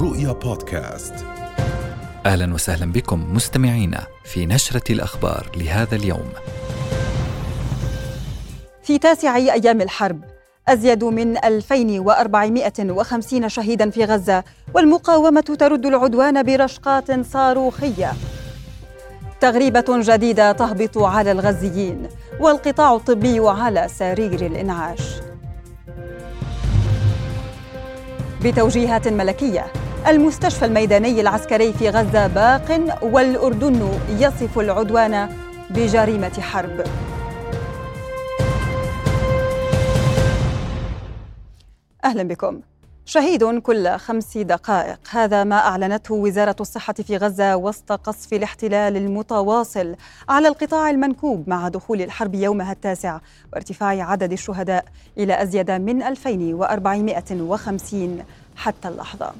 رؤيا بودكاست أهلا وسهلا بكم مستمعينا في نشرة الأخبار لهذا اليوم. في تاسع أيام الحرب أزيد من 2450 شهيدا في غزة والمقاومة ترد العدوان برشقات صاروخية. تغريبة جديدة تهبط على الغزيين والقطاع الطبي على سرير الإنعاش. بتوجيهات ملكية المستشفى الميداني العسكري في غزة باق والأردن يصف العدوان بجريمة حرب. أهلا بكم. شهيد كل خمس دقائق. هذا ما أعلنته وزارة الصحة في غزة وسط قصف الاحتلال المتواصل على القطاع المنكوب مع دخول الحرب يومها التاسع وارتفاع عدد الشهداء إلى أزيد من 2450 حتى اللحظة.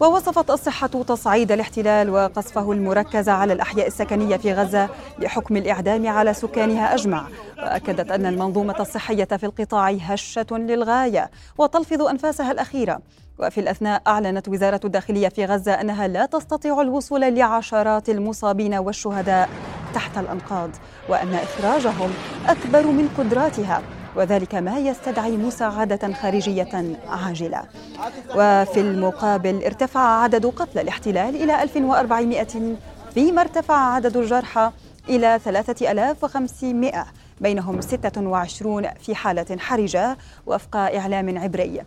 ووصفت الصحة تصعيد الاحتلال وقصفه المركز على الأحياء السكنية في غزة بحكم الإعدام على سكانها أجمع. وأكدت أن المنظومة الصحية في القطاع هشة للغاية وتلفظ أنفاسها الأخيرة. وفي الأثناء أعلنت وزارة الداخلية في غزة أنها لا تستطيع الوصول لعشرات المصابين والشهداء تحت الأنقاض وأن إخراجهم أكبر من قدراتها. وذلك ما يستدعي مساعدة خارجية عاجلة. وفي المقابل ارتفع عدد قتلى الاحتلال إلى 1400 فيما ارتفع عدد الجرحى إلى 3500 بينهم 26 في حالة حرجة وفق إعلام عبري.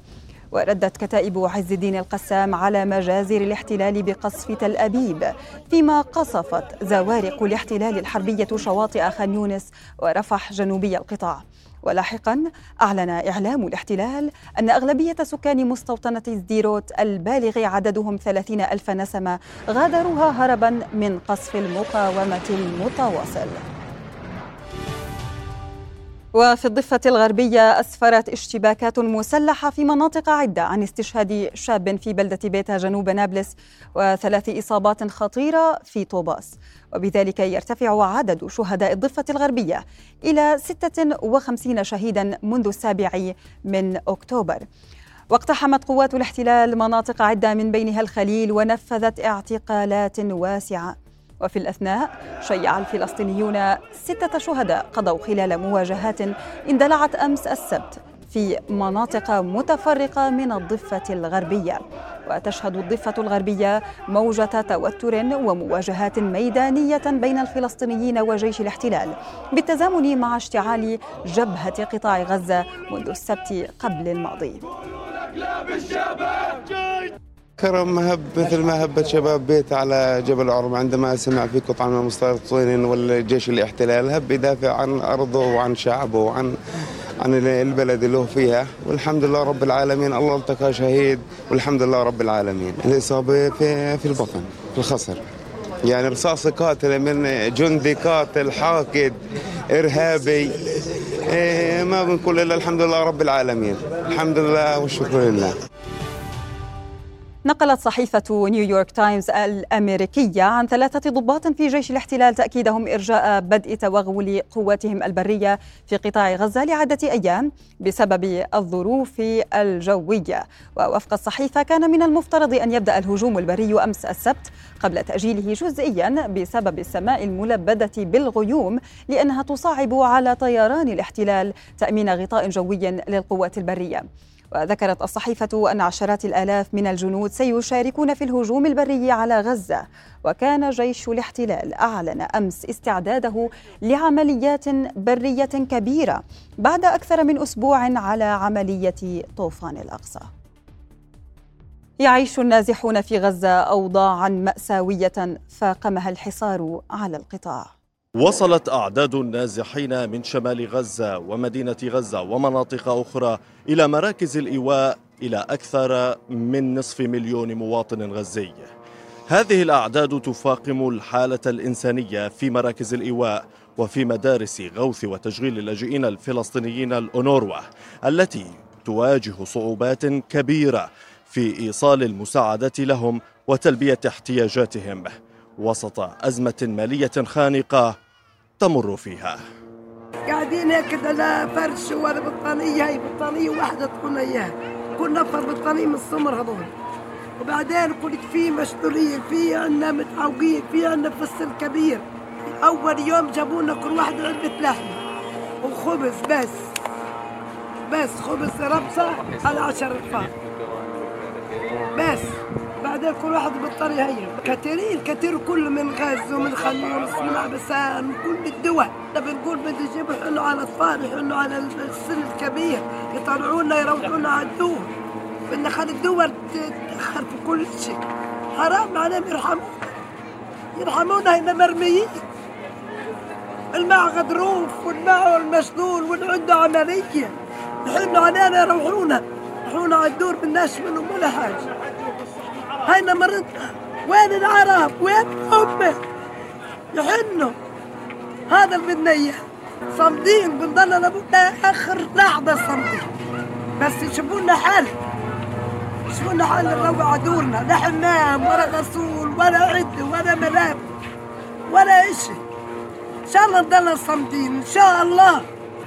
وردت كتائب عز الدين القسام على مجازر الاحتلال بقصف تل أبيب فيما قصفت زوارق الاحتلال الحربية شواطئ خان يونس ورفح جنوبي القطاع. ولاحقا أعلن إعلام الاحتلال أن أغلبية سكان مستوطنة زديروت البالغ عددهم ثلاثين ألف نسمة غادروها هربا من قصف المقاومة المتواصل. وفي الضفة الغربية أسفرت اشتباكات مسلحة في مناطق عدة عن استشهاد شاب في بلدة بيتا جنوب نابلس وثلاث إصابات خطيرة في طوباس. وبذلك يرتفع عدد شهداء الضفة الغربية إلى 56 شهيدا منذ السابع من أكتوبر. واقتحمت قوات الاحتلال مناطق عدة من بينها الخليل ونفذت اعتقالات واسعة. وفي الأثناء شيع الفلسطينيون ستة شهداء قضوا خلال مواجهات اندلعت أمس السبت في مناطق متفرقة من الضفة الغربية. وتشهد الضفة الغربية موجة توتر ومواجهات ميدانية بين الفلسطينيين وجيش الاحتلال بالتزامن مع اشتعال جبهة قطاع غزة منذ السبت قبل الماضي. كرم مهب مثل ما هبت شباب بيت على جبل عرب عندما سمع في قطعة من المستوطنين والجيش الاحتلال هب يدافع عن أرضه وعن شعبه وعن عن البلد اللي هو فيها. والحمد لله رب العالمين الله التقى شهيد. والحمد لله رب العالمين. الإصابة في, في البطن في الخصر. يعني رصاص قاتل من جندي قاتل حاقد إرهابي. إيه ما بنقول إلا الحمد لله رب العالمين. الحمد لله والشكر لله. نقلت صحيفة نيويورك تايمز الأمريكية عن ثلاثة ضباط في جيش الاحتلال تأكيدهم إرجاء بدء توغل قواتهم البرية في قطاع غزة لعدة أيام بسبب الظروف الجوية. ووفق الصحيفة كان من المفترض أن يبدأ الهجوم البري أمس السبت قبل تأجيله جزئيا بسبب السماء الملبدة بالغيوم لأنها تصعب على طيران الاحتلال تأمين غطاء جوي للقوات البرية. وذكرت الصحيفة أن عشرات الآلاف من الجنود سيشاركون في الهجوم البري على غزة وكان جيش الاحتلال أعلن أمس استعداده لعمليات برية كبيرة بعد أكثر من أسبوع على عملية طوفان الأقصى. يعيش النازحون في غزة أوضاعا مأساوية فاقمها الحصار على القطاع. وصلت أعداد النازحين من شمال غزة ومدينة غزة ومناطق أخرى إلى مراكز الإيواء إلى أكثر من نصف مليون مواطن غزي. هذه الأعداد تفاقم الحالة الإنسانية في مراكز الإيواء وفي مدارس غوث وتشغيل اللاجئين الفلسطينيين الأونروا التي تواجه صعوبات كبيرة في إيصال المساعدة لهم وتلبية احتياجاتهم. وسط أزمة مالية خانقة تمر فيها. قاعدين هيك لا فرش ولا بطانية هي بطانية واحدة تكون إياها. كل نفر بطانية من السمر هذول. وبعدين كنت في مشلولين في عنا متعوقين في عنا فصل كبير أول يوم جابونا كل واحد علبة لحمة وخبز بس. بس خبز ربصة على عشر رفاق. بس. بعدين كل واحد بيضطر يهيئ كثيرين كثير كل من غزة ومن خنيوس ومن عبسان وكل الدول. بنقول بده يجيبوا يحنوا على الاطفال يحنوا على السن الكبير يطلعونا يروحونا على الدول. بدنا خلي الدول تتدخل في كل شيء. حرام عليهم يرحمونا. يرحمونا هنا مرميين. الماء غضروف والماء المسلول والعنده عملية. يحنوا علينا يروحونا. يروحونا على الدور بدناش منهم ولا حاجة هينا مرضنا وين العرب؟ وين أمة؟ يحنوا. هذا اللي بدنا إياه صامدين بنضلنا لبنا آخر لحظة صامدين. بس يشوفوا لنا حل يشوفوا لنا حل نروع دورنا. لا حمام ولا غسول ولا عدة ولا ملابس ولا إشي. إن شاء الله نضلنا صامدين. إن شاء الله.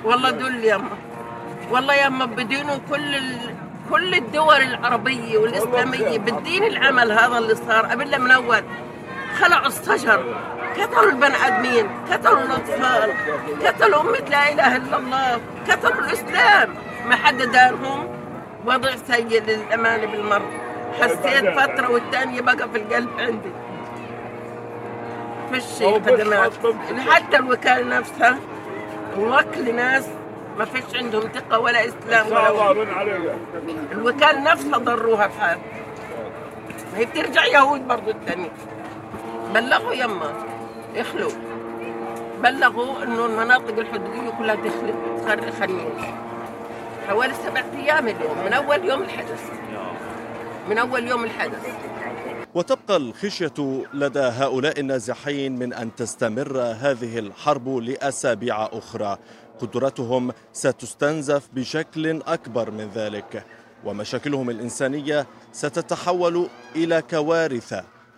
والله دول يما والله يما بدينوا كل ال... كل الدول العربية والإسلامية بالدين العمل هذا اللي صار قبل من أول. خلعوا الشجر قتلوا البني آدمين قتلوا الأطفال قتلوا أمة لا إله إلا الله قتلوا الإسلام. ما حد دارهم. وضع سيء للأمانة بالمرة حسيت فترة والثانية بقى في القلب عندي. فيش خدمات حتى الوكالة نفسها. وكل ناس. ما فيش عندهم ثقة ولا إسلام ولا الوكالة نفسها ضروها بحال هي بترجع يهود برضو الثانية. بلغوا يما اخلوا بلغوا إنه المناطق الحدودية كلها تخلي خنيس. حوالي سبعة أيام اليوم من أول يوم الحدث. من أول يوم الحدث. وتبقى الخشية لدى هؤلاء النازحين من أن تستمر هذه الحرب لأسابيع أخرى. قدرتهم ستستنزف بشكل أكبر من ذلك ومشاكلهم الإنسانية ستتحول إلى كوارث.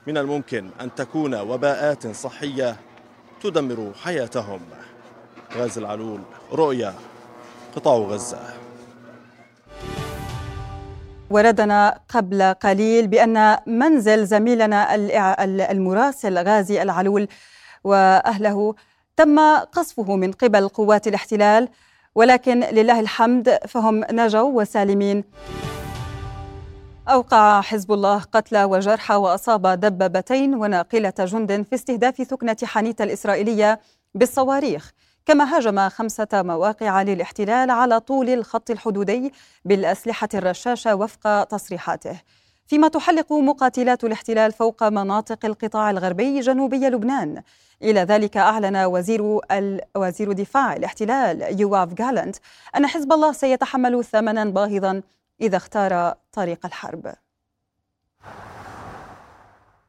من الممكن أن تكون وباءات صحية تدمر حياتهم. غاز العلول رؤيا قطاع غزة. وردنا قبل قليل بأن منزل زميلنا المراسل غازي العلول وأهله تم قصفه من قبل قوات الاحتلال ولكن لله الحمد فهم نجوا وسالمين. أوقع حزب الله قتلى وجرحى وأصاب دبابتين وناقلة جند في استهداف ثكنة حنيتة الإسرائيلية بالصواريخ كما هاجم خمسة مواقع للاحتلال على طول الخط الحدودي بالأسلحة الرشاشة وفق تصريحاته. فيما تحلق مقاتلات الاحتلال فوق مناطق القطاع الغربي جنوبي لبنان. إلى ذلك أعلن وزير وزير دفاع الاحتلال يواف جالنت أن حزب الله سيتحمل ثمنا باهظا إذا اختار طريق الحرب.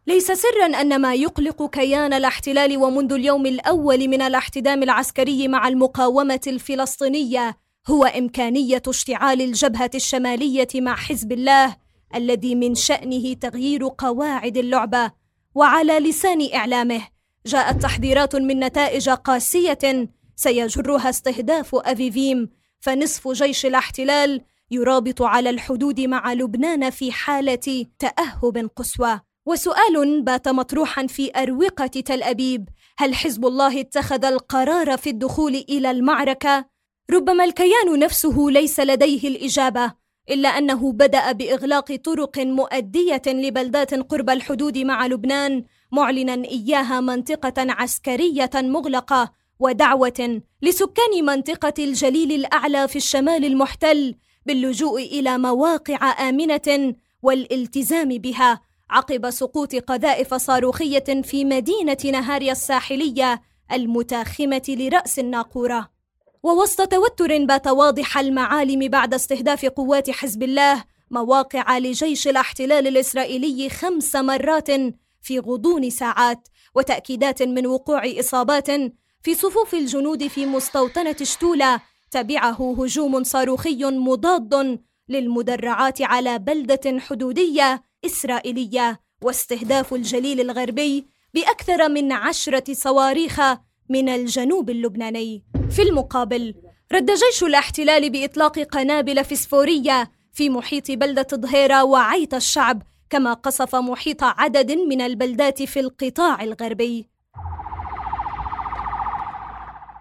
ليس سرا أن ما يقلق كيان الاحتلال ومنذ اليوم الأول من الاحتدام العسكري مع المقاومة الفلسطينية هو إمكانية اشتعال الجبهة الشمالية مع حزب الله الذي من شأنه تغيير قواعد اللعبة وعلى لسان إعلامه جاءت تحذيرات من نتائج قاسية سيجرها استهداف أفيفيم فنصف جيش الاحتلال يرابط على الحدود مع لبنان في حالة تأهب قصوى وسؤال بات مطروحا في أروقة تل أبيب هل حزب الله اتخذ القرار في الدخول إلى المعركة؟ ربما الكيان نفسه ليس لديه الإجابة. إلا أنه بدأ بإغلاق طرق مؤدية لبلدات قرب الحدود مع لبنان معلنا إياها منطقة عسكرية مغلقة ودعوة لسكان منطقة الجليل الأعلى في الشمال المحتل باللجوء إلى مواقع آمنة والالتزام بها عقب سقوط قذائف صاروخية في مدينة نهاريا الساحلية المتاخمة لرأس الناقورة. ووسط توتر بات واضح المعالم بعد استهداف قوات حزب الله مواقع لجيش الاحتلال الإسرائيلي خمس مرات في غضون ساعات وتأكيدات من وقوع إصابات في صفوف الجنود في مستوطنة شتوله تبعه هجوم صاروخي مضاد للمدرعات على بلدة حدودية إسرائيلية واستهداف الجليل الغربي بأكثر من عشرة صواريخ من الجنوب اللبناني. في المقابل رد جيش الاحتلال بإطلاق قنابل فسفورية في محيط بلدة ظهيرة وعيت الشعب كما قصف محيط عدد من البلدات في القطاع الغربي.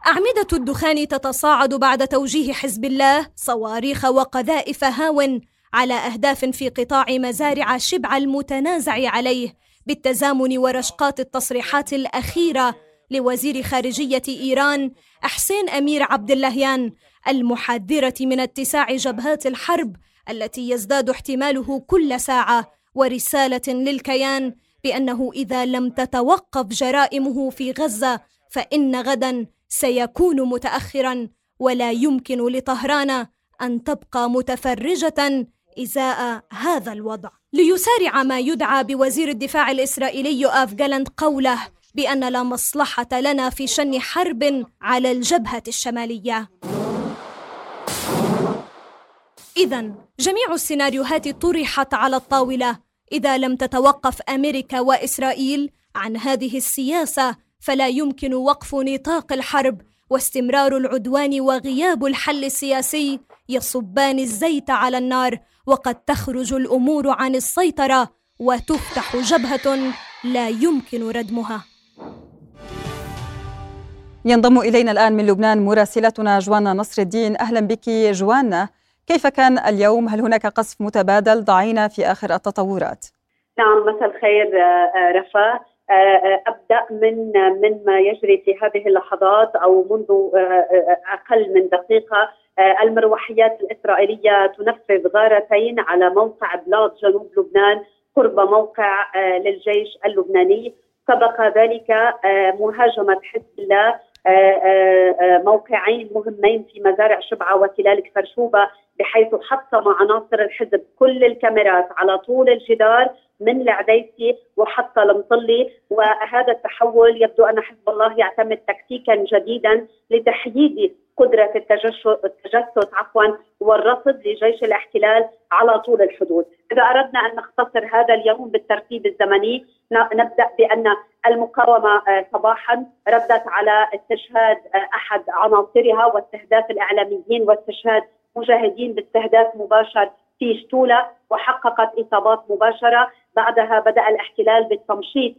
أعمدة الدخان تتصاعد بعد توجيه حزب الله صواريخ وقذائف هاون على أهداف في قطاع مزارع شبع المتنازع عليه بالتزامن ورشقات التصريحات الأخيرة لوزير خارجية إيران أحسين أمير عبد اللهيان المحذرة من اتساع جبهات الحرب التي يزداد احتماله كل ساعة ورسالة للكيان بأنه إذا لم تتوقف جرائمه في غزة فإن غدا سيكون متأخرا ولا يمكن لطهران أن تبقى متفرجة إزاء هذا الوضع. ليسارع ما يدعى بوزير الدفاع الإسرائيلي جالنت قوله بأن لا مصلحة لنا في شن حرب على الجبهة الشمالية. إذا جميع السيناريوهات طرحت على الطاولة. إذا لم تتوقف أمريكا وإسرائيل عن هذه السياسة فلا يمكن وقف نطاق الحرب واستمرار العدوان وغياب الحل السياسي. يصبان الزيت على النار وقد تخرج الأمور عن السيطرة وتفتح جبهة لا يمكن ردمها. ينضم إلينا الآن من لبنان مراسلتنا جوانا نصر الدين. أهلا بك جوانا. كيف كان اليوم؟ هل هناك قصف متبادل ضعينا في آخر التطورات؟ نعم مساء الخير رفاه أبدأ من من ما يجري في هذه اللحظات أو منذ أقل من دقيقة. المروحيات الإسرائيلية تنفذ غارتين على موقع بلاط جنوب لبنان قرب موقع للجيش اللبناني. سبق ذلك مهاجمة حزب الله موقعين مهمين في مزارع شبعة وتلال كفرشوبه بحيث حطم عناصر الحزب كل الكاميرات على طول الجدار من العديسي وحتى المطلي. وهذا التحول يبدو أن حزب الله يعتمد تكتيكا جديدا لتحييد قدرة التجسس عفوا والرصد لجيش الاحتلال على طول الحدود، إذا أردنا أن نختصر هذا اليوم بالترتيب الزمني نبدأ بأن المقاومة آه، صباحا ردت على استشهاد آه، أحد عناصرها واستهداف الإعلاميين واستشهاد مجاهدين باستهداف مباشر في شتولة وحققت إصابات مباشرة. بعدها بدأ الاحتلال بالتمشيط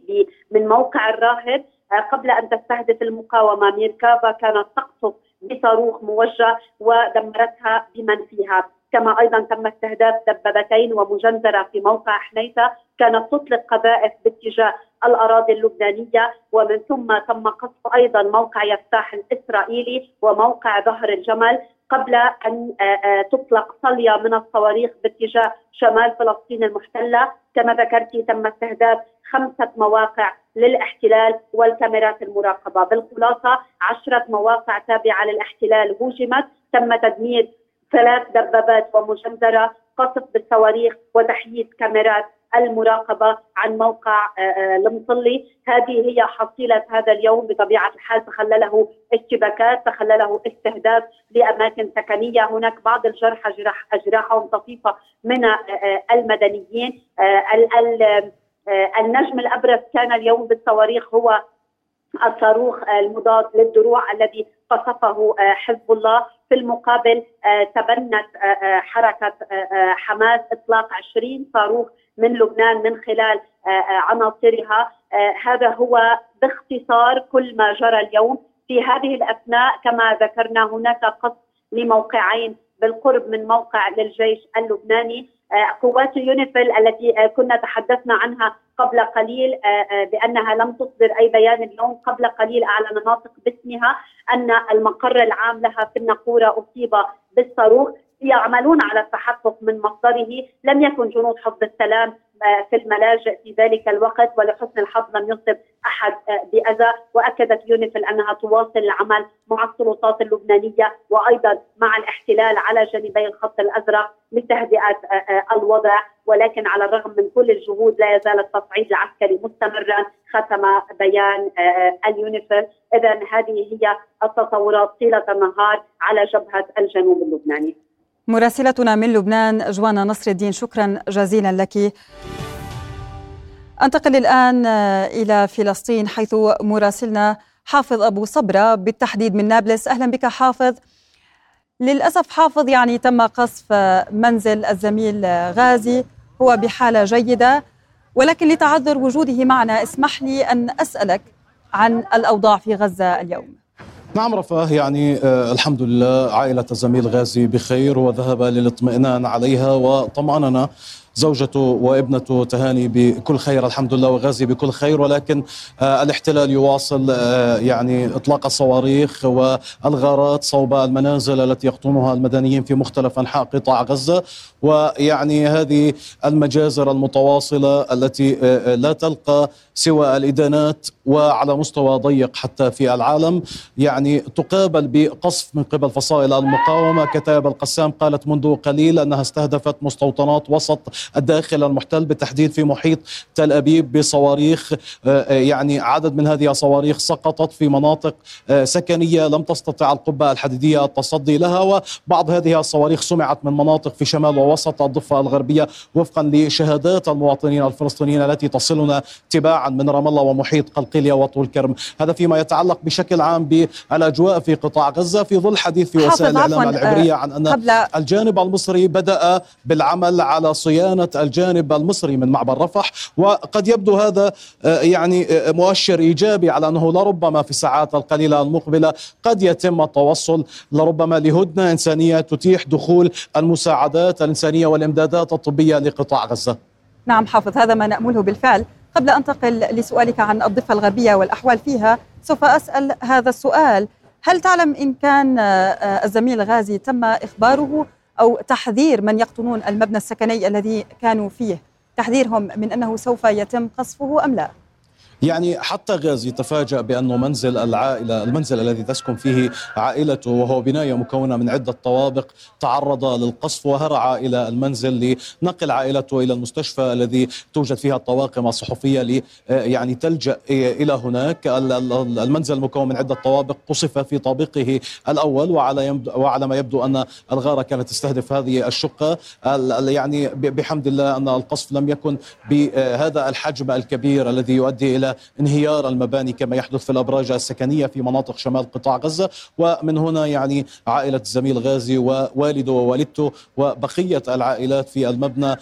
من موقع الراهب. آه، قبل أن تستهدف المقاومة ميركافا كانت تقصف بصاروخ موجه ودمرتها بمن فيها. كما أيضا تم استهداف دبابتين ومجنزره في موقع حنيفة. كانت تطلق قذائف باتجاه الأراضي اللبنانية. ومن ثم تم قصف أيضا موقع يفتاح الإسرائيلي وموقع ظهر الجمل. قبل أن آه، آه، تطلق صليه من الصواريخ باتجاه شمال فلسطين المحتلة. كما ذكرت تم استهداف خمسة مواقع للاحتلال والكاميرات المراقبة. بالخلاصة عشرة مواقع تابعة للاحتلال هوجمت تم تدمير ثلاث دبابات ومجندرة قصف بالصواريخ وتحييد كاميرات المراقبة عن موقع آه، آه، المصلي. هذه هي حصيلة هذا اليوم بطبيعة الحال. تخلله اشتباكات تخلله استهداف لأماكن سكنية. هناك بعض الجرحى جراح أجراحهم طفيفة من آه، المدنيين. النجم الأبرز كان اليوم بالصواريخ هو الصاروخ المضاد للدروع الذي قصفه حزب الله. في المقابل تبنت حركة حماس إطلاق 20 صاروخ من لبنان من خلال آه، آه، عناصرها. آه، هذا هو باختصار كل ما جرى اليوم. في هذه الأثناء كما ذكرنا هناك قصف لموقعين بالقرب من موقع للجيش اللبناني. قوات يونيفيل التي كنا تحدثنا عنها قبل قليل بأنها لم تصدر أي بيان اليوم. قبل قليل أعلن ناطق باسمها أن المقر العام لها في النقوره أصيب بالصاروخ. يعملون على التحقق من مصدره. لم يكن جنود حفظ السلام آه، في الملاجئ في ذلك الوقت ولحسن الحظ لم يصب أحد آه، بأذى. وأكدت يونيفيل أنها تواصل العمل مع السلطات اللبنانية وأيضا مع الاحتلال على جانبي الخط الأزرق لتهدئة آه، الوضع. ولكن على الرغم من كل الجهود لا يزال التصعيد العسكري مستمرا ختم بيان اليونيفيل اذا هذه هي التطورات طيلة النهار على جبهة الجنوب اللبناني. مراسلتنا من لبنان جوانا نصر الدين شكرا جزيلا لك. أنتقل الآن إلى فلسطين حيث مراسلنا حافظ أبو صبرة بالتحديد من نابلس. أهلا بك حافظ. للأسف حافظ يعني تم قصف منزل الزميل غازي هو بحالة جيدة. ولكن لتعذر وجوده معنا اسمح لي أن أسألك عن الأوضاع في غزة اليوم. نعم رفاه يعني آه الحمد لله عائلة الزميل غازي بخير وذهب للاطمئنان عليها وطمأننا زوجته وابنته تهاني بكل خير الحمد لله وغازي بكل خير. ولكن آه الاحتلال يواصل آه يعني إطلاق الصواريخ والغارات صوب المنازل التي يقطنها المدنيين في مختلف أنحاء قطاع غزة. ويعني هذه المجازر المتواصلة التي آه لا تلقى سوى الإدانات وعلى مستوى ضيق حتى في العالم. يعني تقابل بقصف من قبل فصائل المقاومة. كتاب القسام قالت منذ قليل أنها استهدفت مستوطنات وسط الداخل المحتل بالتحديد في محيط تل أبيب بصواريخ يعني عدد من هذه الصواريخ سقطت في مناطق سكنية لم تستطع القبة الحديدية التصدي لها وبعض هذه الصواريخ سمعت من مناطق في شمال ووسط الضفة الغربية وفقا لشهادات المواطنين الفلسطينيين التي تصلنا تباعا من رام الله ومحيط قلقيليه وطول كرم. هذا فيما يتعلق بشكل عام بالأجواء في قطاع غزة في ظل حديث في وسائل الإعلام العبرية عن أن الجانب المصري بدأ بالعمل على صيانه الجانب المصري من معبر رفح وقد يبدو هذا يعني مؤشر إيجابي على أنه لربما في الساعات القليلة المقبلة قد يتم التوصل لربما لهدنة إنسانية تتيح دخول المساعدات الإنسانية والإمدادات الطبية لقطاع غزة. نعم حافظ هذا ما نأمله بالفعل قبل انتقل لسؤالك عن الضفة الغربية والأحوال فيها سوف أسأل هذا السؤال هل تعلم إن كان الزميل غازي تم إخباره أو تحذير من يقطنون المبنى السكني الذي كانوا فيه تحذيرهم من أنه سوف يتم قصفه أم لا؟ يعني حتى غازي تفاجأ بأنه منزل العائلة المنزل الذي تسكن فيه عائلته وهو بناية مكونة من عدة طوابق تعرض للقصف وهرع إلى المنزل لنقل عائلته إلى المستشفى الذي توجد فيها الطواقم الصحفية لي يعني تلجأ إلى هناك. المنزل مكون من عدة طوابق قصف في طابقه الأول وعلى وعلى ما يبدو أن الغارة كانت تستهدف هذه الشقة. يعني بحمد الله أن القصف لم يكن بهذا الحجم الكبير الذي يؤدي إلى انهيار المباني كما يحدث في الأبراج السكنية في مناطق شمال قطاع غزة ومن هنا يعني عائلة الزميل غازي ووالده ووالدته وبقية العائلات في المبنى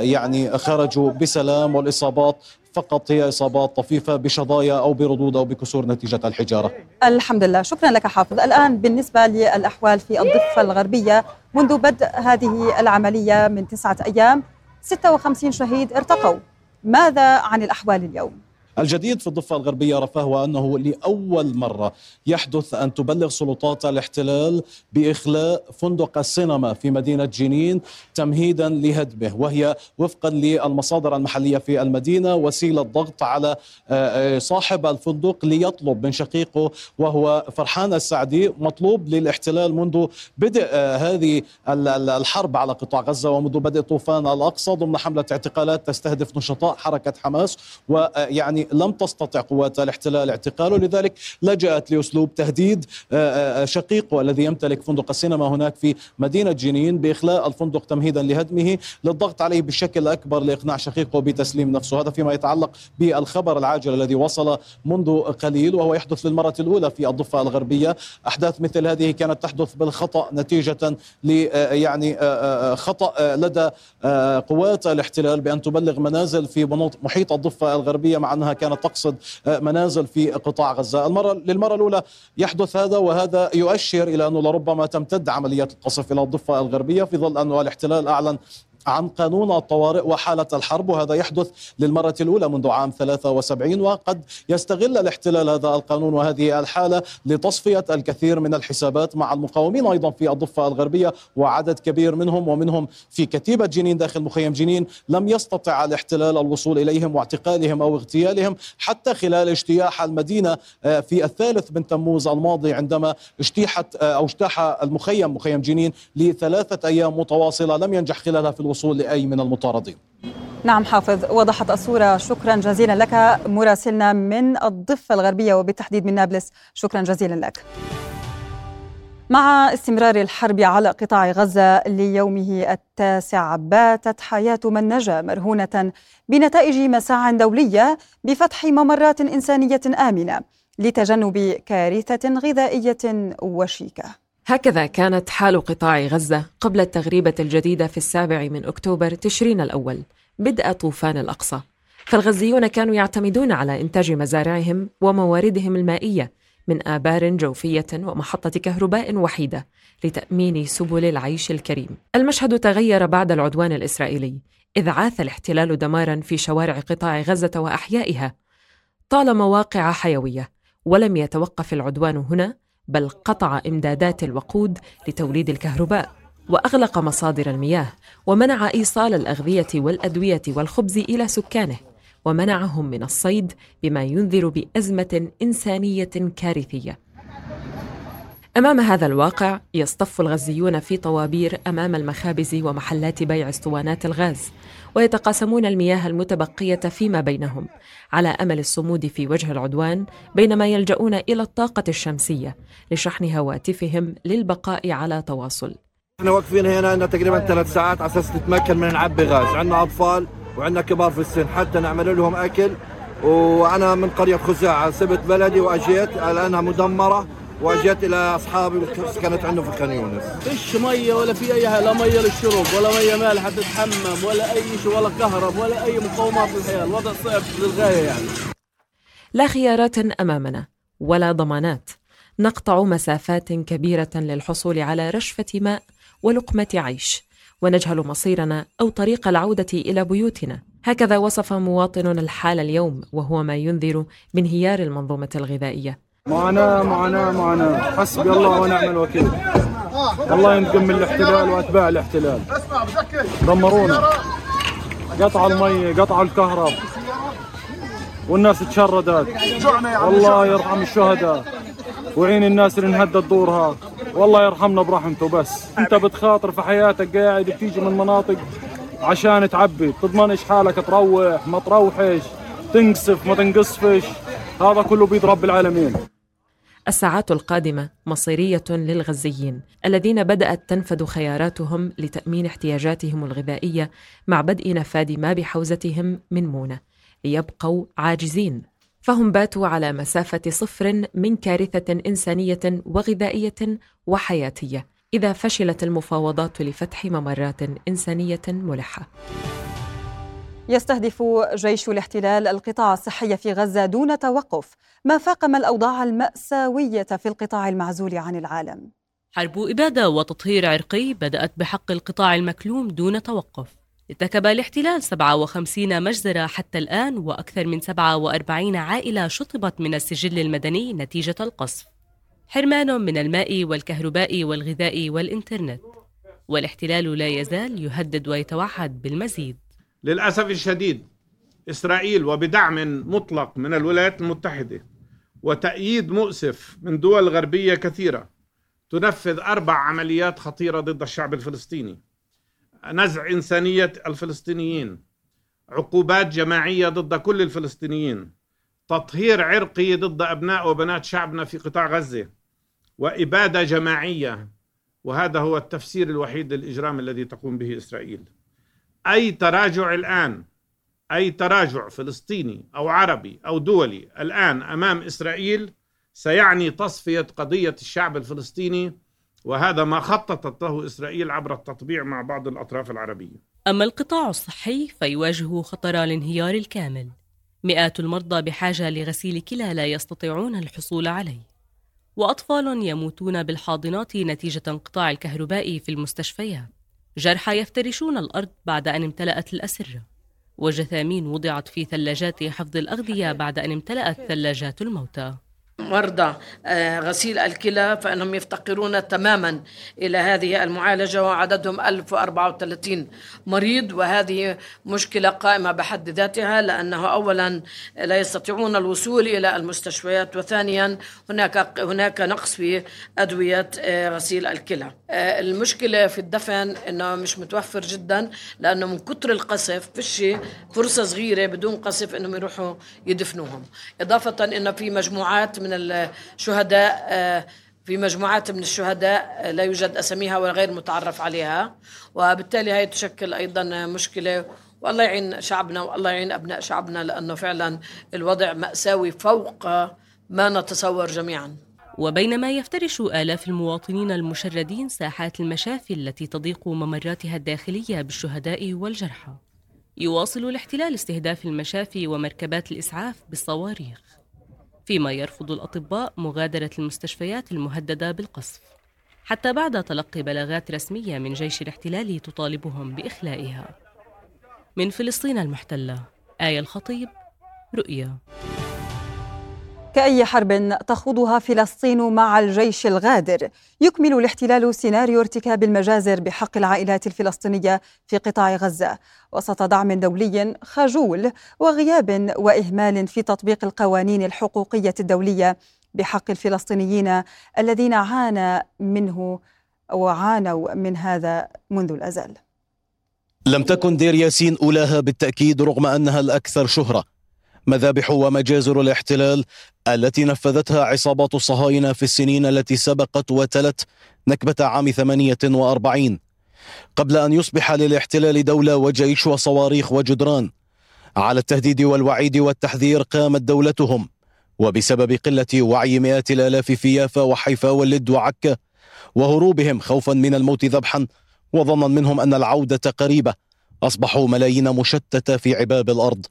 يعني خرجوا بسلام والإصابات فقط هي إصابات طفيفة بشظايا أو بردود أو بكسور نتيجة الحجارة. الحمد لله، شكرا لك حافظ. الآن بالنسبة للأحوال في الضفة الغربية منذ بدء هذه العملية من تسعة أيام 56 شهيد ارتقوا. ماذا عن الأحوال اليوم؟ الجديد في الضفة الغربية رفاه هو أنه لأول مرة يحدث أن تبلغ سلطات الاحتلال بإخلاء فندق السينما في مدينة جنين تمهيدا لهدمه وهي وفقا للمصادر المحلية في المدينة وسيلة ضغط على صاحب الفندق ليطلب من شقيقه وهو فرحان السعدي مطلوب للاحتلال منذ بدء هذه الحرب على قطاع غزة ومنذ بدء طوفان الأقصى ضمن حملة اعتقالات تستهدف نشطاء حركة حماس ويعني لم تستطع قوات الاحتلال اعتقاله لذلك لجأت لأسلوب تهديد شقيقه الذي يمتلك فندق السينما هناك في مدينة جنين بإخلاء الفندق تمهيدا لهدمه للضغط عليه بشكل أكبر لإقناع شقيقه بتسليم نفسه. هذا فيما يتعلق بالخبر العاجل الذي وصل منذ قليل وهو يحدث للمرة الأولى في الضفة الغربية. أحداث مثل هذه كانت تحدث بالخطأ نتيجة ل يعني خطأ لدى قوات الاحتلال بأن تبلغ منازل في محيط الضفة الغربية مع أنها كانت تقصد منازل في قطاع غزة. المرة للمرة الأولى يحدث هذا وهذا يؤشر إلى أنه لربما تمتد عمليات القصف إلى الضفة الغربية في ظل أن الإحتلال أعلن عن قانون الطوارئ وحالة الحرب وهذا يحدث للمرة الأولى منذ عام 73 وقد يستغل الاحتلال هذا القانون وهذه الحالة لتصفية الكثير من الحسابات مع المقاومين أيضا في الضفة الغربية وعدد كبير منهم ومنهم في كتيبة جنين داخل مخيم جنين لم يستطع الاحتلال الوصول إليهم واعتقالهم أو اغتيالهم. حتى خلال اجتياح المدينة في الثالث من تموز الماضي عندما اجتيحت أو اجتاح المخيم مخيم جنين لثلاثة أيام متواصلة لم ينجح خلالها في الوصول لأي من المطاردين. نعم حافظ وضحت الصورة. شكرا جزيلا لك. مراسلنا من الضفة الغربية وبالتحديد من نابلس. شكرا جزيلا لك. مع استمرار الحرب على قطاع غزة ليومه التاسع باتت حياة من نجا مرهونة بنتائج مساع دولية بفتح ممرات إنسانية آمنة لتجنب كارثة غذائية وشيكة. هكذا كانت حال قطاع غزة قبل التغريبة الجديدة في السابع من أكتوبر تشرين الأول بدء طوفان الأقصى فالغزيون كانوا يعتمدون على إنتاج مزارعهم ومواردهم المائية من آبار جوفية ومحطة كهرباء وحيدة لتأمين سبل العيش الكريم. المشهد تغير بعد العدوان الإسرائيلي، إذ عاث الاحتلال دمارا في شوارع قطاع غزة وأحيائها. طال مواقع حيوية، ولم يتوقف العدوان هنا، بل قطع إمدادات الوقود لتوليد الكهرباء. وأغلق مصادر المياه ومنع إيصال الأغذية والأدوية والخبز إلى سكانه ومنعهم من الصيد بما ينذر بأزمة إنسانية كارثية أمام هذا الواقع يصطف الغزيون في طوابير أمام المخابز ومحلات بيع اسطوانات الغاز ويتقاسمون المياه المتبقية فيما بينهم على أمل الصمود في وجه العدوان بينما يلجؤون إلى الطاقة الشمسية لشحن هواتفهم للبقاء على تواصل. إحنا واقفين هنا لنا تقريبا ثلاث ساعات على أساس نتمكن من نعبي غاز، عندنا أطفال وعندنا كبار في السن حتى نعمل لهم أكل. وأنا من قرية خزاعة سبت بلدي وأجيت الانها مدمرة. واجيت إلى أصحابي اللي كانت عندهم في خان يونس. فيش مية ولا في أي لا مية للشرب ولا مية مالحه تتحمم ولا أي شيء ولا كهرب ولا أي مقومات للحياة، الوضع صعب للغاية يعني. لا خيارات أمامنا ولا ضمانات. نقطع مسافات كبيرة للحصول على رشفة ماء ولقمة عيش ونجهل مصيرنا أو طريق العودة إلى بيوتنا هكذا وصف مواطن الحال اليوم وهو ما ينذر بانهيار المنظومة الغذائية معاناة معاناة معاناة. حسبي الله ونعم الوكيل. الله ينتقم من الاحتلال وأتباع الاحتلال. دمرونا. قطع المي قطع الكهرب. والناس تشردت. الله يرحم الشهداء. وعين الناس اللي انهدت دورها. والله يرحمنا برحمته بس. انت بتخاطر في حياتك قاعد بتيجي من مناطق عشان تعبي. تضمنش حالك تروح ما تروحش. تنقصف ما تنقصفش. هذا كله بيد رب العالمين. الساعات القادمة مصيرية للغزيين الذين بدأت تنفد خياراتهم لتأمين احتياجاتهم الغذائية مع بدء نفاذ ما بحوزتهم من مونة ليبقوا عاجزين فهم باتوا على مسافة صفر من كارثة إنسانية وغذائية وحياتية إذا فشلت المفاوضات لفتح ممرات إنسانية ملحة. يستهدف جيش الاحتلال القطاع الصحي في غزة دون توقف ما فاقم الأوضاع المأساوية في القطاع المعزول عن العالم. حرب إبادة وتطهير عرقي بدأت بحق القطاع المكلوم دون توقف. ارتكب الاحتلال 57 مجزرة حتى الآن وأكثر من 47 عائلة شطبت من السجل المدني نتيجة القصف. حرمان من الماء والكهرباء والغذاء والإنترنت. والاحتلال لا يزال يهدد ويتوعد بالمزيد. للأسف الشديد إسرائيل وبدعم مطلق من الولايات المتحدة وتأييد مؤسف من دول غربية كثيرة تنفذ أربع عمليات خطيرة ضد الشعب الفلسطيني نزع إنسانية الفلسطينيين عقوبات جماعية ضد كل الفلسطينيين تطهير عرقي ضد أبناء وبنات شعبنا في قطاع غزة وإبادة جماعية وهذا هو التفسير الوحيد للإجرام الذي تقوم به إسرائيل. أي تراجع الآن أي تراجع فلسطيني أو عربي أو دولي الآن أمام إسرائيل سيعني تصفية قضية الشعب الفلسطيني وهذا ما خططت له إسرائيل عبر التطبيع مع بعض الأطراف العربية. أما القطاع الصحي فيواجه خطر الانهيار الكامل. مئات المرضى بحاجة لغسيل كلى لا يستطيعون الحصول عليه. وأطفال يموتون بالحاضنات نتيجة انقطاع الكهرباء في المستشفيات. جرحى يفترشون الأرض بعد أن امتلأت الأسرة وجثامين وضعت في ثلاجات حفظ الأغذية بعد أن امتلأت ثلاجات الموتى. مرضى آه، غسيل الكلى فإنهم يفتقرون تماما إلى هذه المعالجة وعددهم 1034 مريض وهذه مشكلة قائمة بحد ذاتها لأنه أولا لا يستطيعون الوصول إلى المستشفيات وثانيا هناك هناك نقص في أدوية آه، غسيل الكلى. آه، المشكلة في الدفن أنه مش متوفر جدا لأنه من كتر القصف فيش فرصة صغيرة بدون قصف أنهم يروحوا يدفنوهم. إضافة أنه في مجموعات من الشهداء آه، في مجموعات من الشهداء آه، لا يوجد أساميها ولا غير متعرف عليها. وبالتالي هي تشكل أيضا مشكلة. والله يعين شعبنا والله يعين أبناء شعبنا لأنه فعلا الوضع مأساوي فوق ما نتصور جميعا. وبينما يفترش آلاف المواطنين المشردين ساحات المشافي التي تضيق ممراتها الداخلية بالشهداء والجرحى. يواصل الاحتلال استهداف المشافي ومركبات الإسعاف بالصواريخ. فيما يرفض الأطباء مغادرة المستشفيات المهددة بالقصف. حتى بعد تلقي بلاغات رسمية من جيش الاحتلال تطالبهم بإخلائها. من فلسطين المحتلة آية الخطيب رؤيا. كأي حرب تخوضها فلسطين مع الجيش الغادر. يكمل الاحتلال سيناريو ارتكاب المجازر بحق العائلات الفلسطينية في قطاع غزة. وسط دعم دولي خجول وغياب وإهمال في تطبيق القوانين الحقوقية الدولية بحق الفلسطينيين الذين عانى منه وعانوا من هذا منذ الأزل. لم تكن دير ياسين أولاها بالتأكيد رغم أنها الأكثر شهرة. مذابح ومجازر الاحتلال التي نفذتها عصابات الصهاينة في السنين التي سبقت وتلت نكبة عام 48 قبل أن يصبح للاحتلال دولة وجيش وصواريخ وجدران على التهديد والوعيد والتحذير قامت دولتهم. وبسبب قلة وعي مئات الآلاف في يافا وحيفا واللد وعكا وهروبهم خوفا من الموت ذبحا وظنا منهم أن العودة قريبة أصبحوا ملايين مشتتة في عباب الأرض.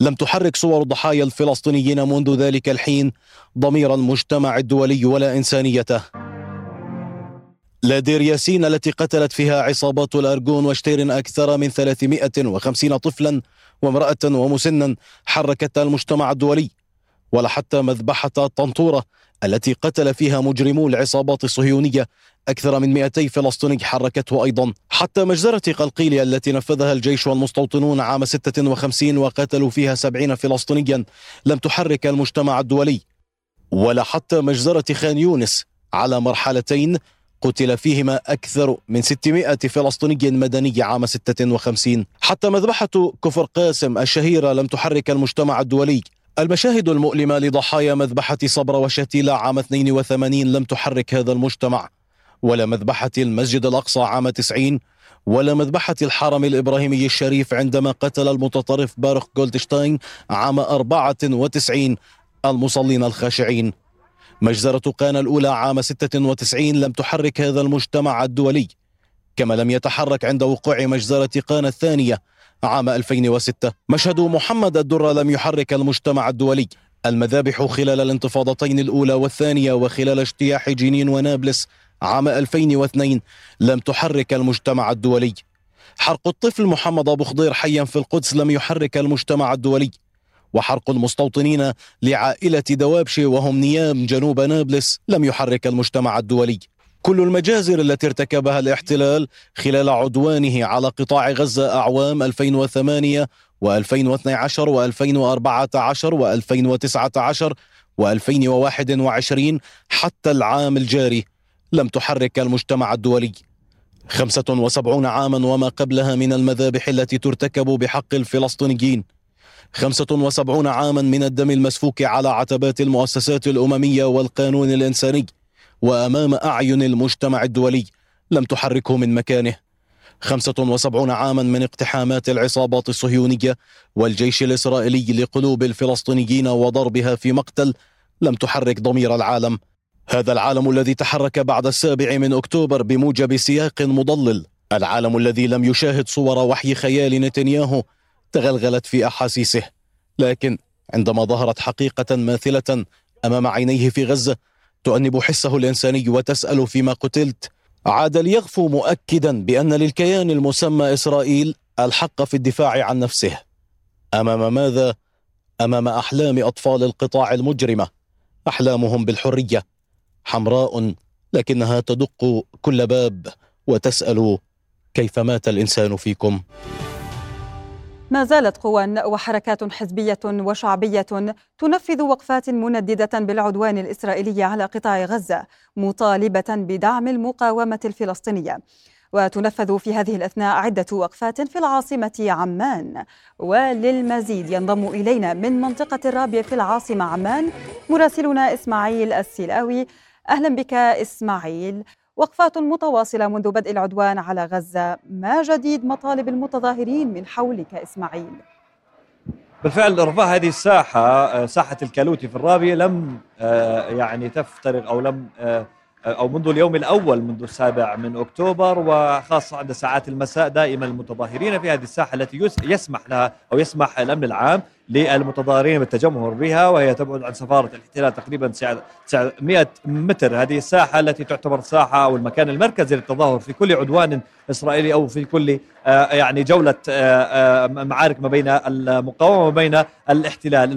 لم تحرك صور الضحايا الفلسطينيين منذ ذلك الحين ضمير المجتمع الدولي ولا إنسانيته. لا دير ياسين التي قتلت فيها عصابات الأرجون وشتير أكثر من 350 طفلا وامرأة ومسنا حركت المجتمع الدولي. ولا حتى مذبحة طنطورة التي قتل فيها مجرمو العصابات الصهيونية. أكثر من 200 فلسطيني حركته أيضا. حتى مجزرة قلقيلية التي نفذها الجيش والمستوطنون عام 56 وقتلوا فيها 70 فلسطينيا لم تحرك المجتمع الدولي. ولا حتى مجزرة خان يونس على مرحلتين قتل فيهما أكثر من 600 فلسطيني مدني عام 56 حتى مذبحة كفر قاسم الشهيرة لم تحرك المجتمع الدولي. المشاهد المؤلمة لضحايا مذبحة صبر وشتيلة عام 82 لم تحرك هذا المجتمع ولا مذبحة المسجد الأقصى عام 90 ولا مذبحة الحرم الإبراهيمي الشريف عندما قتل المتطرف بارخ جولدشتاين عام 94 المصلين الخاشعين. مجزرة قانا الأولى عام 96 لم تحرك هذا المجتمع الدولي كما لم يتحرك عند وقوع مجزرة قانا الثانية عام 2006 مشهد محمد الدرة لم يحرك المجتمع الدولي. المذابح خلال الانتفاضتين الأولى والثانية وخلال اجتياح جنين ونابلس عام 2002 لم تحرك المجتمع الدولي. حرق الطفل محمد أبو خضير حيا في القدس لم يحرك المجتمع الدولي. وحرق المستوطنين لعائلة دوابشي وهم نيام جنوب نابلس لم يحرك المجتمع الدولي. كل المجازر التي ارتكبها الاحتلال خلال عدوانه على قطاع غزة أعوام 2008 و2012 و2014 و2019 و2021 حتى العام الجاري لم تحرك المجتمع الدولي. 75 عاما وما قبلها من المذابح التي ترتكب بحق الفلسطينيين. 75 عاما من الدم المسفوك على عتبات المؤسسات الأممية والقانون الإنساني. وأمام أعين المجتمع الدولي لم تحركه من مكانه. 75 عاما من اقتحامات العصابات الصهيونية والجيش الإسرائيلي لقلوب الفلسطينيين وضربها في مقتل لم تحرك ضمير العالم. هذا العالم الذي تحرك بعد السابع من أكتوبر بموجب سياق مضلل. العالم الذي لم يشاهد صور وحي خيال نتنياهو تغلغلت في أحاسيسه. لكن عندما ظهرت حقيقة ماثلة أمام عينيه في غزة تؤنب حسه الإنساني وتسأل فيما قتلت عاد ليغفو مؤكدا بأن للكيان المسمى إسرائيل الحق في الدفاع عن نفسه أمام ماذا؟ أمام أحلام أطفال القطاع المجرمة أحلامهم بالحرية حمراء لكنها تدق كل باب وتسأل كيف مات الإنسان فيكم؟ ما زالت قوى وحركات حزبية وشعبية تنفذ وقفات منددة بالعدوان الإسرائيلي على قطاع غزة مطالبة بدعم المقاومة الفلسطينية. وتنفذ في هذه الأثناء عدة وقفات في العاصمة عمان. وللمزيد ينضم إلينا من منطقة الرابية في العاصمة عمان مراسلنا إسماعيل السلاوي أهلا بك إسماعيل. وقفات متواصلة منذ بدء العدوان على غزة. ما جديد مطالب المتظاهرين من حولك إسماعيل؟ بالفعل رفاه هذه الساحة آه، ساحة الكالوتي في الرابية لم آه، يعني تفترق أو لم آه، أو منذ اليوم الأول منذ السابع من أكتوبر وخاصة عند ساعات المساء دائما المتظاهرين في هذه الساحة التي يس- يسمح لها أو يسمح الأمن العام للمتظاهرين بالتجمهر بها وهي تبعد عن سفارة الاحتلال تقريبا 900 متر. هذه الساحة التي تعتبر ساحة أو المكان المركزي للتظاهر في كل عدوان إسرائيلي أو في كل آه، يعني جولة آه، آه، معارك ما بين المقاومة وما بين الاحتلال.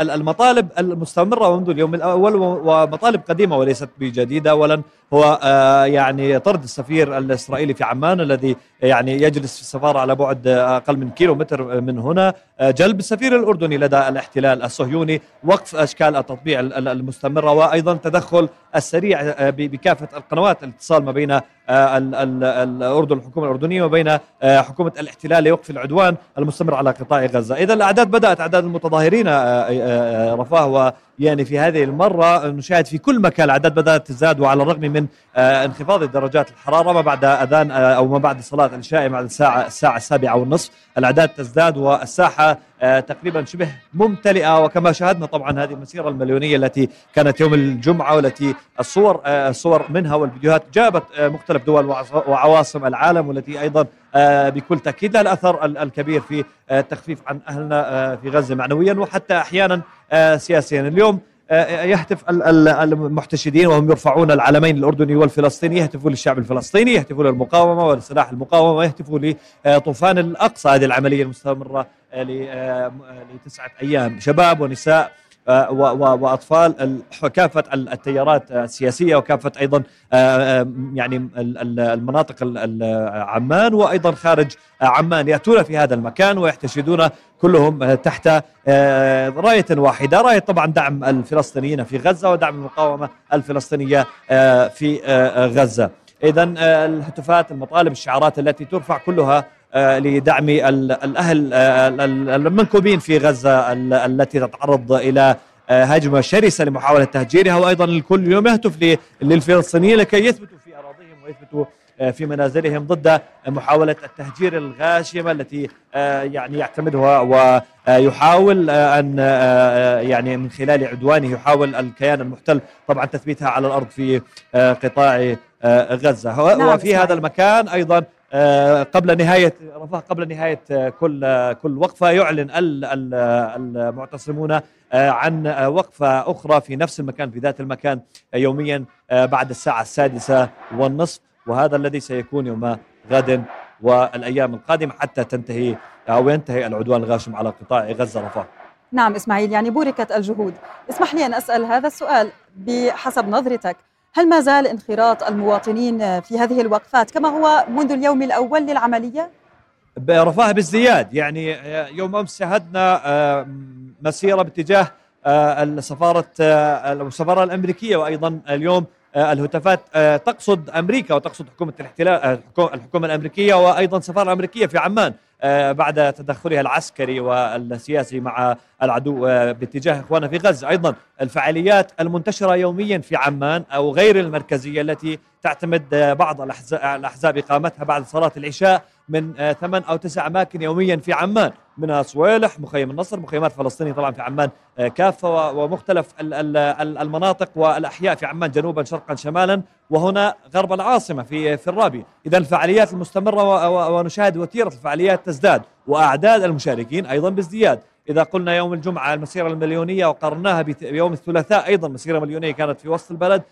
المطالب المستمرة منذ اليوم الأول ومطالب قديمة وليست بجديدة أولا هو آه، يعني طرد السفير الإسرائيلي في عمان الذي يعني يجلس في السفارة على بعد آه، أقل من كيلو متر من هنا. آه، جلب السفير الأردني لدى الاحتلال الصهيوني وقف أشكال التطبيع ال- ال- المستمرة وأيضا تدخل السريع آه، ب- بكافة القنوات الاتصال ما بين آه، ال- ال- الأردن الحكومة الأردنية وبين آه، حكومة الاحتلال لوقف العدوان المستمر على قطاع غزة. إذا الأعداد بدأت أعداد المتظاهرين آه، آه، آه، رفاه ويعني في هذه المرة نشاهد في كل مكان الأعداد بدأت تزداد وعلى الرغم من آه، انخفاض درجات الحرارة ما بعد أذان آه، أو ما بعد صلاة العشاء بعد الساعة الساعة السابعة والنصف الأعداد تزداد والساحة تقريبا شبه ممتلئة وكما شاهدنا طبعا هذه المسيرة المليونية التي كانت يوم الجمعة والتي الصور آه، الصور منها والفيديوهات جابت آه، مختلف دول وعواصم العالم والتي أيضا آه، بكل تأكيد لها الأثر ال- الكبير في آه، التخفيف عن أهلنا آه، في غزة معنويا وحتى أحيانا آه، سياسيا. اليوم آه، يهتف ال- ال- المحتشدين وهم يرفعون العلمين الأردني والفلسطيني يهتفوا للشعب الفلسطيني يهتفوا للمقاومة ولسلاح المقاومة يهتفوا لطوفان الأقصى. هذه العملية المستمرة آه، ل- آه، م- آه، لتسعة أيام. شباب ونساء آه، وأطفال ال- كافة ال- التيارات آه، السياسية وكافة أيضا آه، آه، يعني ال- ال- المناطق ال- ال- عمان وأيضا خارج آه، عمان. يأتون في هذا المكان ويحتشدون كلهم تحت آه، راية واحدة. راية طبعا دعم الفلسطينيين في غزة ودعم المقاومة الفلسطينية آه، في آه، غزة. اذا الهتافات المطالب الشعارات التي ترفع كلها لدعم ال- الأهل آه، ال- ال- المنكوبين في ال- التي تتعرض إلى آه، هجمة شرسة لمحاولة تهجيرها. وأيضا الكل يوم يهتف للفلسطينيين لكي يثبتوا في أراضيهم ويثبتوا في منازلهم ضد محاولة التهجير الغاشمة التي آه، يعني يعتمدها ويحاول أن آه، يعني من خلال عدوانه يحاول الكيان المحتل طبعا تثبيتها على الأرض في آه، قطاع آه، غزة هو- نعم، وفي. هذا المكان أيضا آه، قبل نهاية رفاه قبل نهاية آه، كل آه، كل وقفة يعلن ال- ال- المعتصمون آه، عن آه، وقفة أخرى في نفس المكان في ذات المكان آه، يوميا آه، بعد الساعة السادسة والنصف وهذا الذي سيكون يوم غد والأيام القادمة حتى تنتهي أو ينتهي العدوان الغاشم على قطاع غزة رفاه. نعم إسماعيل يعني بوركت الجهود اسمح لي أن أسأل هذا السؤال بحسب نظرتك هل ما زال انخراط المواطنين في هذه الوقفات كما هو منذ اليوم الأول للعملية؟ برفاه بالزياد يعني يوم أمس شاهدنا آه، مسيرة باتجاه آه، السفارة آه، السفارة الأمريكية وأيضا اليوم الهتافات آه، تقصد أمريكا وتقصد حكومة الاحتلال آه، الحكو- الحكومة الأمريكية وأيضا السفاره الامريكيه في عمان آه، بعد تدخلها العسكري والسياسي مع العدو آه، باتجاه اخواننا في غزة، أيضا الفعاليات المنتشرة يوميا في عمان أو غير المركزية التي تعتمد آه، بعض الأحزاب إقامتها بعد صلاة العشاء من آه، ثمان أو تسع أماكن يوميا في عمان. منها صويلح مخيم النصر مخيمات فلسطينيه طبعا في عمان آه، كافة و- ومختلف ال- ال- ال- المناطق والأحياء في عمان جنوبا شرقا شمالا وهنا غرب العاصمة في في الرابي. اذا الفعاليات و- ونشاهد وتيرة الفعاليات تزداد وأعداد المشاركين أيضا بازدياد. إذا قلنا يوم الجمعة المسيرة المليونية وقارناها بت- بيوم الثلاثاء أيضا مسيرة مليونية كانت في وسط البلد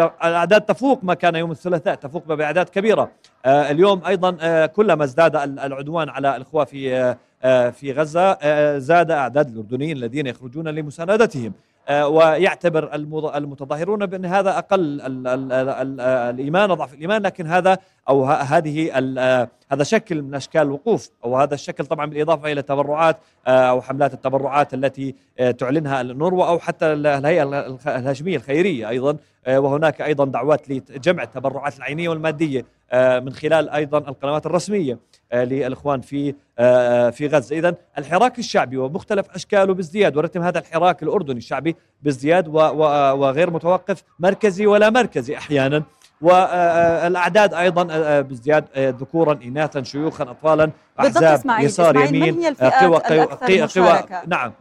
الأعداد تفوق ما كان يوم الثلاثاء تفوق بأعداد كبيرة. آه اليوم أيضا آه كلما ازداد ال- العدوان على الأخوة في آه في غزة آه زاد أعداد الأردنيين الذين يخرجون لمساندتهم. ويعتبر المض- المتظاهرون بأن هذا أقل ال ال ال ال الإيمان وضعف الإيمان لكن هذا أو هذه آه، هذا شكل من أشكال الوقوف أو هذا الشكل طبعا بالإضافة إلى تبرعات آه، أو حملات التبرعات التي آه، تعلنها النروه أو حتى ال- الهيئة ال- الهاشمية الخيرية أيضا آه، وهناك أيضا دعوات لجمع التبرعات العينية والمادية. آه، من خلال أيضا القنوات الرسمية آه، للإخوان في آه، في غزة، اذا الحراك الشعبي ومختلف أشكاله بازدياد ورتم هذا الحراك الأردني الشعبي بازدياد وغير متوقف مركزي ولا مركزي أحيانا. والاعداد أيضا بازدياد ذكورا اناثا شيوخا اطفالا أحزاب يسار يمين قوى الأكثر مشاركة؟ نعم.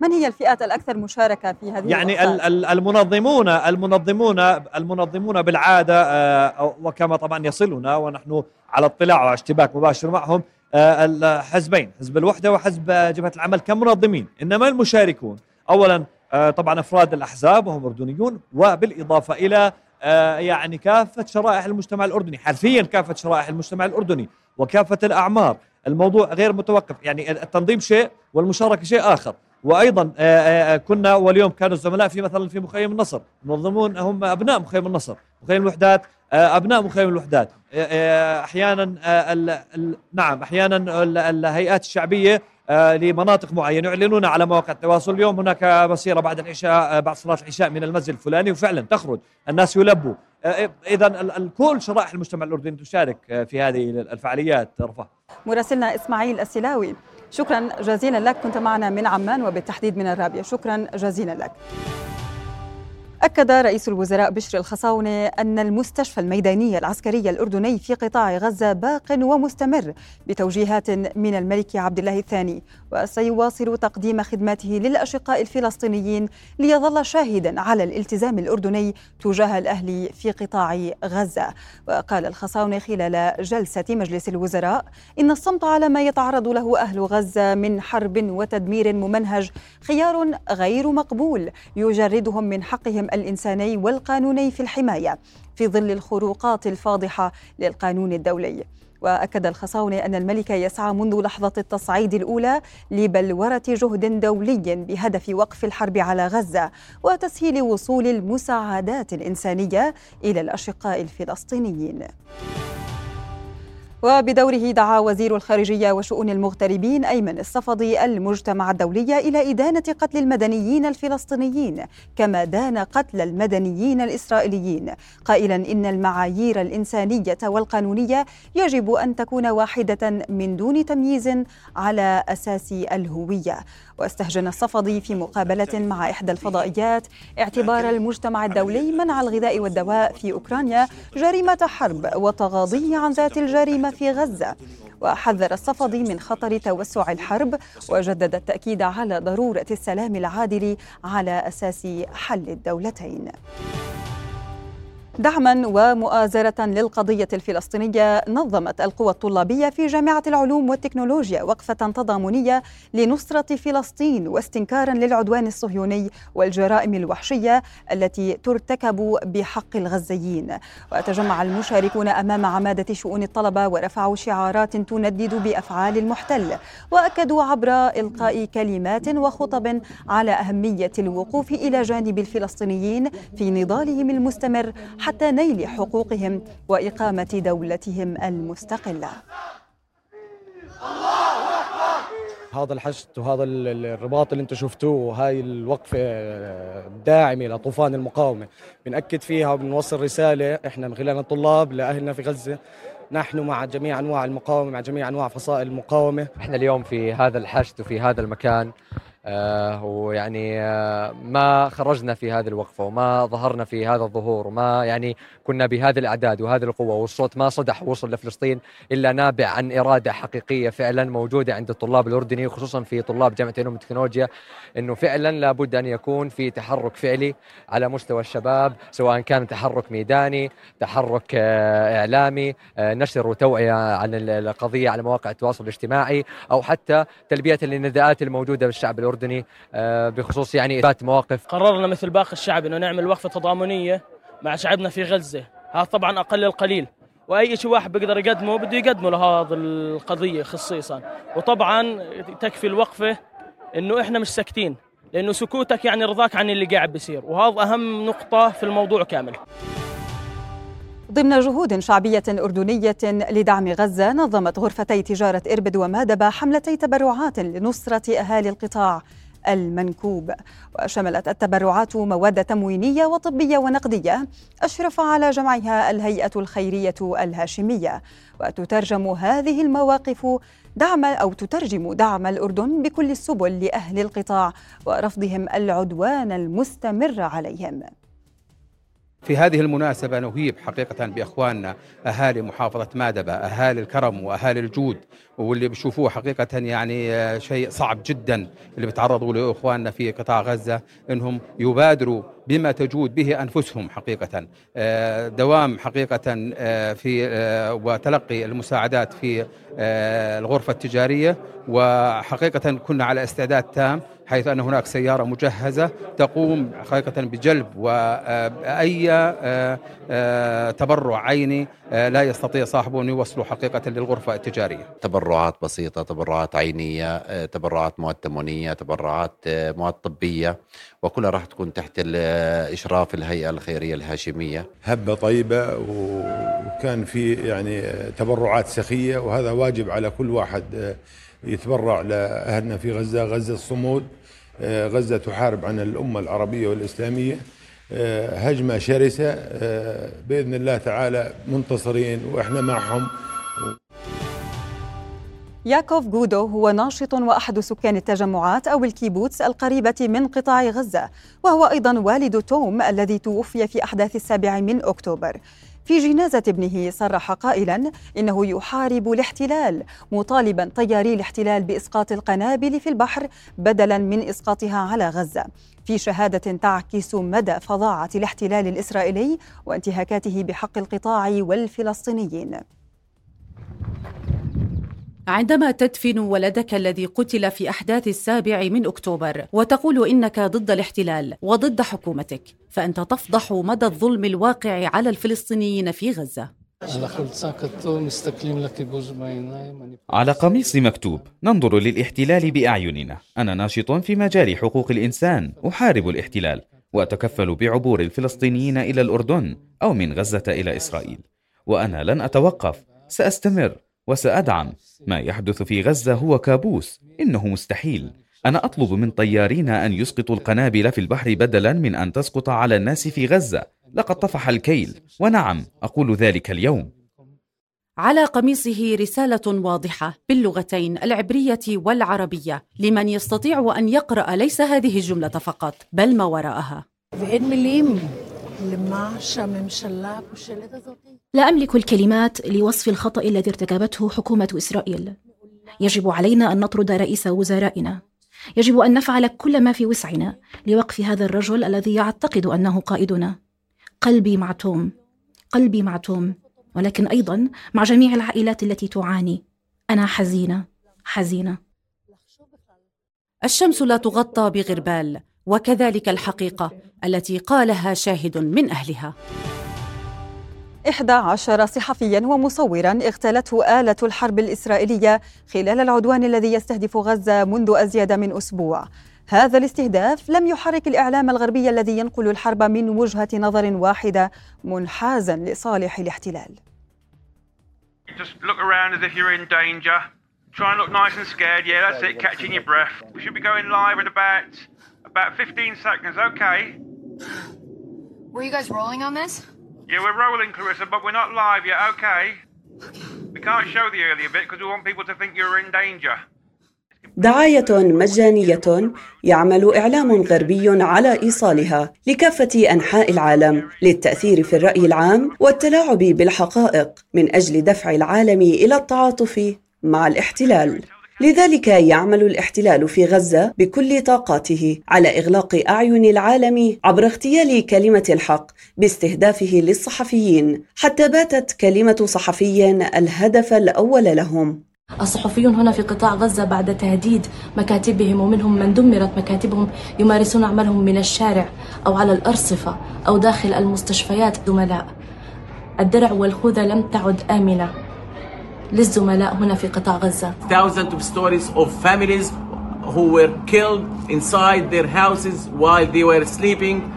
من هي الفئات الأكثر مشاركة في هذه يعني المنظمون المنظمون المنظمون بالعادة وكما طبعا يصلنا ونحن على اطلاع واشتباك مباشر معهم الحزبين حزب الوحدة وحزب جبهة العمل كمنظمين إنما المشاركون أولا طبعا أفراد الأحزاب وهم أردنيون وبالإضافة إلى يعني كافة شرائح المجتمع الأردني حرفيا كافة شرائح المجتمع الأردني وكافة الأعمار. الموضوع غير متوقف يعني التنظيم شيء والمشاركة شيء آخر. وأيضا كنا واليوم كانوا الزملاء في مثلا في مخيم النصر. منظمون هم أبناء مخيم النصر مخيم الوحدات أبناء مخيم الوحدات. أحيانا نعم أحيانا الهيئات الشعبية لمناطق معينة يعلنون على مواقع التواصل. اليوم هناك مسيرة بعد العشاء بعد صلاة العشاء من المسجد الفلاني وفعلا تخرج الناس يلبوا. اذا كل شرائح المجتمع الأردني تشارك في هذه الفعاليات. رفاه مراسلنا إسماعيل السلاوي. شكرا جزيلا لك. كنت معنا من عمان وبالتحديد من الرابية. شكرا جزيلا لك. أكد رئيس الوزراء بشر الخصاونة أن المستشفى الميداني العسكري الأردني في قطاع غزة باق ومستمر بتوجيهات من الملك عبد الله الثاني. وسيواصل تقديم خدماته للأشقاء الفلسطينيين ليظل شاهدا على الالتزام الأردني تجاه الأهل في قطاع غزة. وقال الخصاونة خلال جلسة مجلس الوزراء إن الصمت على ما يتعرض له أهل غزة من حرب وتدمير ممنهج خيار غير مقبول يجردهم من حقهم الإنساني والقانوني في الحماية في ظل الخروقات الفاضحة للقانون الدولي. وأكد الخصاونة أن الملك يسعى منذ لحظة التصعيد الأولى لبلورة جهد دولي بهدف وقف الحرب على غزة وتسهيل وصول المساعدات الإنسانية إلى الأشقاء الفلسطينيين. وبدوره دعا وزير الخارجية وشؤون المغتربين أيمن الصفدي المجتمع الدولي إلى إدانة قتل المدنيين الفلسطينيين كما دان قتل المدنيين الإسرائيليين. قائلا إن المعايير الإنسانية والقانونية يجب أن تكون واحدة من دون تمييز على أساس الهوية. واستهجن الصفدي في مقابلة مع إحدى الفضائيات اعتبار المجتمع الدولي منع الغذاء والدواء في أوكرانيا جريمة حرب وتغاضيه عن ذات الجريمة في غزة وحذر الصفدي من خطر توسع الحرب وجدد التأكيد على ضرورة السلام العادل على أساس حل الدولتين. دعما ومؤازرة للقضية الفلسطينية نظمت القوى الطلابية في جامعة العلوم والتكنولوجيا وقفة تضامنية لنصرة فلسطين واستنكارا للعدوان الصهيوني والجرائم الوحشية التي ترتكب بحق الغزيين. وتجمع المشاركون أمام عمادة شؤون الطلبة ورفعوا شعارات تندد بأفعال المحتل وأكدوا عبر إلقاء كلمات وخطب على أهمية الوقوف إلى جانب الفلسطينيين في نضالهم المستمر حتى نيل حقوقهم وإقامة دولتهم المستقلة. هذا الحشد وهذا الرباط اللي أنتم شفتوه وهاي الوقفة الداعمه لطوفان المقاومة. بنأكد فيها وبنوصل رسالة إحنا من خلال الطلاب لأهلنا في غزة. نحن مع جميع أنواع المقاومة مع جميع أنواع فصائل المقاومة. إحنا اليوم في هذا الحشد وفي هذا المكان. ويعني آه ما خرجنا في هذه الوقفة وما ظهرنا في هذا الظهور وما يعني كنا بهذه الأعداد وهذه القوة والصوت ما صدح وصل لفلسطين إلا نابع عن إرادة حقيقية فعلا موجودة عند الطلاب الأردني وخصوصا في طلاب جامعة علوم التكنولوجيا أنه فعلا لابد أن يكون في تحرك فعلي على مستوى الشباب سواء كان تحرك ميداني تحرك آه إعلامي آه نشر وتوعية عن القضية على مواقع التواصل الاجتماعي أو حتى تلبية للنداءات الموجودة بالشعب الأردني. الأردني بخصوص يعني إثبات مواقف. قررنا مثل باقي الشعب أنه نعمل وقفة تضامنية مع شعبنا في غزة. هذا طبعا أقل القليل. وأي شيء واحد بيقدر يقدمه بده يقدمه لهذه القضية خصيصا. وطبعا تكفي الوقفة إنه إحنا مش ساكتين لأنه سكوتك يعني رضاك عن اللي قاعد بيصير. وهذا أهم نقطة في الموضوع كامل. ضمن جهود شعبية أردنية لدعم غزة نظمت غرفتي تجارة إربد ومادبة حملتي تبرعات لنصرة أهالي القطاع المنكوب. وشملت التبرعات مواد تموينية وطبية ونقدية أشرف على جمعها الهيئة الخيرية الهاشمية. وتترجم هذه المواقف دعم أو تترجم دعم الأردن بكل السبل لأهل القطاع ورفضهم العدوان المستمر عليهم. في هذه المناسبة نهيب حقيقة بإخواننا أهالي محافظة مادبة أهالي الكرم وأهالي الجود واللي بيشوفوه حقيقة يعني آه، شيء صعب جدا اللي بيتعرضوا له إخواننا في قطاع غزة إنهم يبادروا بما تجود به أنفسهم حقيقة. آه، دوام حقيقة آه، في وتلقي المساعدات في الغرفة التجارية وحقيقة كنا على استعداد تام حيث أن هناك سيارة مجهزة تقوم حقيقة بجلب وأي آه، آه، تبرع عيني آه، لا يستطيع صاحبه أن يوصله حقيقة للغرفة التجارية. تبرعات بسيطة تبرعات عينية تبرعات مواد تموينية تبرعات مواد طبية وكلها راح تكون تحت إشراف الهيئة الخيرية الهاشمية. هبة طيبة وكان في يعني تبرعات سخية وهذا واجب على كل واحد يتبرع لأهلنا في غزة غزة الصمود آه، غزة تحارب عن الأمة العربية والإسلامية آه، هجمة شرسة آه، بإذن الله تعالى منتصرين وإحنا معهم. ياكوف جودو هو ناشط وأحد سكان التجمعات أو الكيبوتس القريبة من قطاع غزة وهو أيضا والد توم الذي توفي في أحداث السابع من أكتوبر. في جنازة ابنه صرح قائلا إنه يحارب الاحتلال مطالبا طياري الاحتلال بإسقاط القنابل في البحر بدلا من إسقاطها على غزة. في شهادة تعكس مدى فظاعة الاحتلال الإسرائيلي وانتهاكاته بحق القطاع والفلسطينيين. عندما تدفن ولدك الذي قتل في أحداث السابع من أكتوبر وتقول إنك ضد الاحتلال وضد حكومتك فأنت تفضح مدى الظلم الواقع على الفلسطينيين في غزة. على قميص مكتوب ننظر للاحتلال بأعيننا. أنا ناشط في مجال حقوق الإنسان أحارب الاحتلال وأتكفل بعبور الفلسطينيين إلى الأردن أو من غزة إلى إسرائيل. وأنا لن أتوقف سأستمر. وسأدعم ما يحدث في غزة هو كابوس إنه مستحيل. أنا أطلب من طيارين أن يسقطوا القنابل في البحر بدلا من أن تسقط على الناس في غزة. لقد طفح الكيل. ونعم أقول ذلك اليوم. على قميصه رسالة واضحة باللغتين العبرية والعربية. لمن يستطيع أن يقرأ ليس هذه الجملة فقط بل ما وراءها. لا أملك الكلمات لوصف الخطأ الذي ارتكبته حكومة إسرائيل. يجب علينا أن نطرد رئيس وزرائنا. يجب أن نفعل كل ما في وسعنا لوقف هذا الرجل الذي يعتقد أنه قائدنا. قلبي مع توم قلبي مع توم ولكن أيضا مع جميع العائلات التي تعاني. أنا حزينة. حزينة. الشمس لا تغطى بغربال. وكذلك الحقيقة التي قالها شاهد من أهلها 11 صحفيا ومصورا اغتالته آلة الحرب الإسرائيلية خلال العدوان الذي يستهدف غزة منذ أزيد من أسبوع هذا الاستهداف لم يحرك الإعلام الغربي الذي ينقل الحرب من وجهة نظر واحدة منحازا لصالح الاحتلال Just look around as if you're in danger. Try and look nice and scared. Yeah, that's it, catching your breath. We should be going live in about about 15 seconds. Okay. Were you guys rolling on this? Yeah, we're rolling, Clarissa, but we're not live yet, okay? We can't show the earlier bit because we want people to think you're in danger. دعاية مجانية يعمل إعلام غربي على إيصالها لكافة أنحاء العالم للتأثير في الرأي العام والتلاعب بالحقائق من أجل دفع العالم إلى التعاطف مع الاحتلال. لذلك يعمل الاحتلال في غزة بكل طاقاته على إغلاق أعين العالم عبر اغتيال كلمة الحق باستهدافه للصحفيين حتى باتت كلمة صحفي الهدف الأول لهم. الصحفيون هنا في قطاع غزة بعد تهديد مكاتبهم ومنهم من دمرت مكاتبهم يمارسون عملهم من الشارع أو على الأرصفة أو داخل المستشفيات زملاء. الدرع والخوذة لم تعد آمنة. للزملاء هنا في قطاع غزة. Thousands of stories of families who were killed inside their houses while they were sleeping.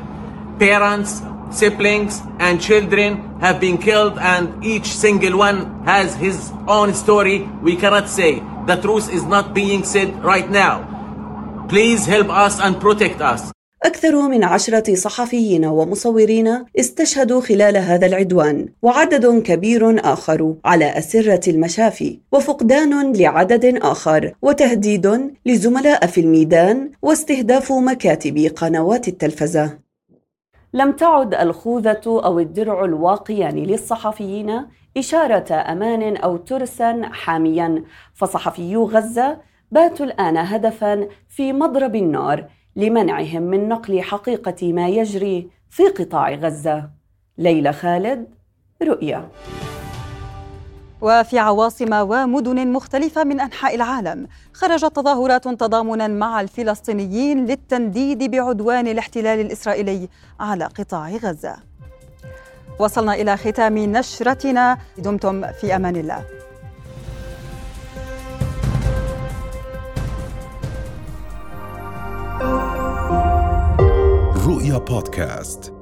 Parents, siblings and children have been killed and each single one has his own story. We cannot say the truth is not being said right now. Please help us and protect us. أكثر من عشرة صحفيين ومصورين استشهدوا خلال هذا العدوان وعدد كبير آخر على أسرة المشافي وفقدان لعدد آخر وتهديد لزملاء في الميدان واستهداف مكاتب قنوات التلفزة. لم تعد الخوذة أو الدرع الواقيان للصحفيين إشارة أمان أو ترسا حاميا فصحفيو غزة باتوا الآن هدفا في مضرب النار لمنعهم من نقل حقيقة ما يجري في قطاع غزة. ليلى خالد رؤيا. وفي عواصم ومدن مختلفة من أنحاء العالم خرجت تظاهرات تضامنا مع الفلسطينيين للتنديد بعدوان الاحتلال الإسرائيلي على قطاع غزة. وصلنا إلى ختام نشرتنا. دمتم في أمان الله. رؤيا بودكاست.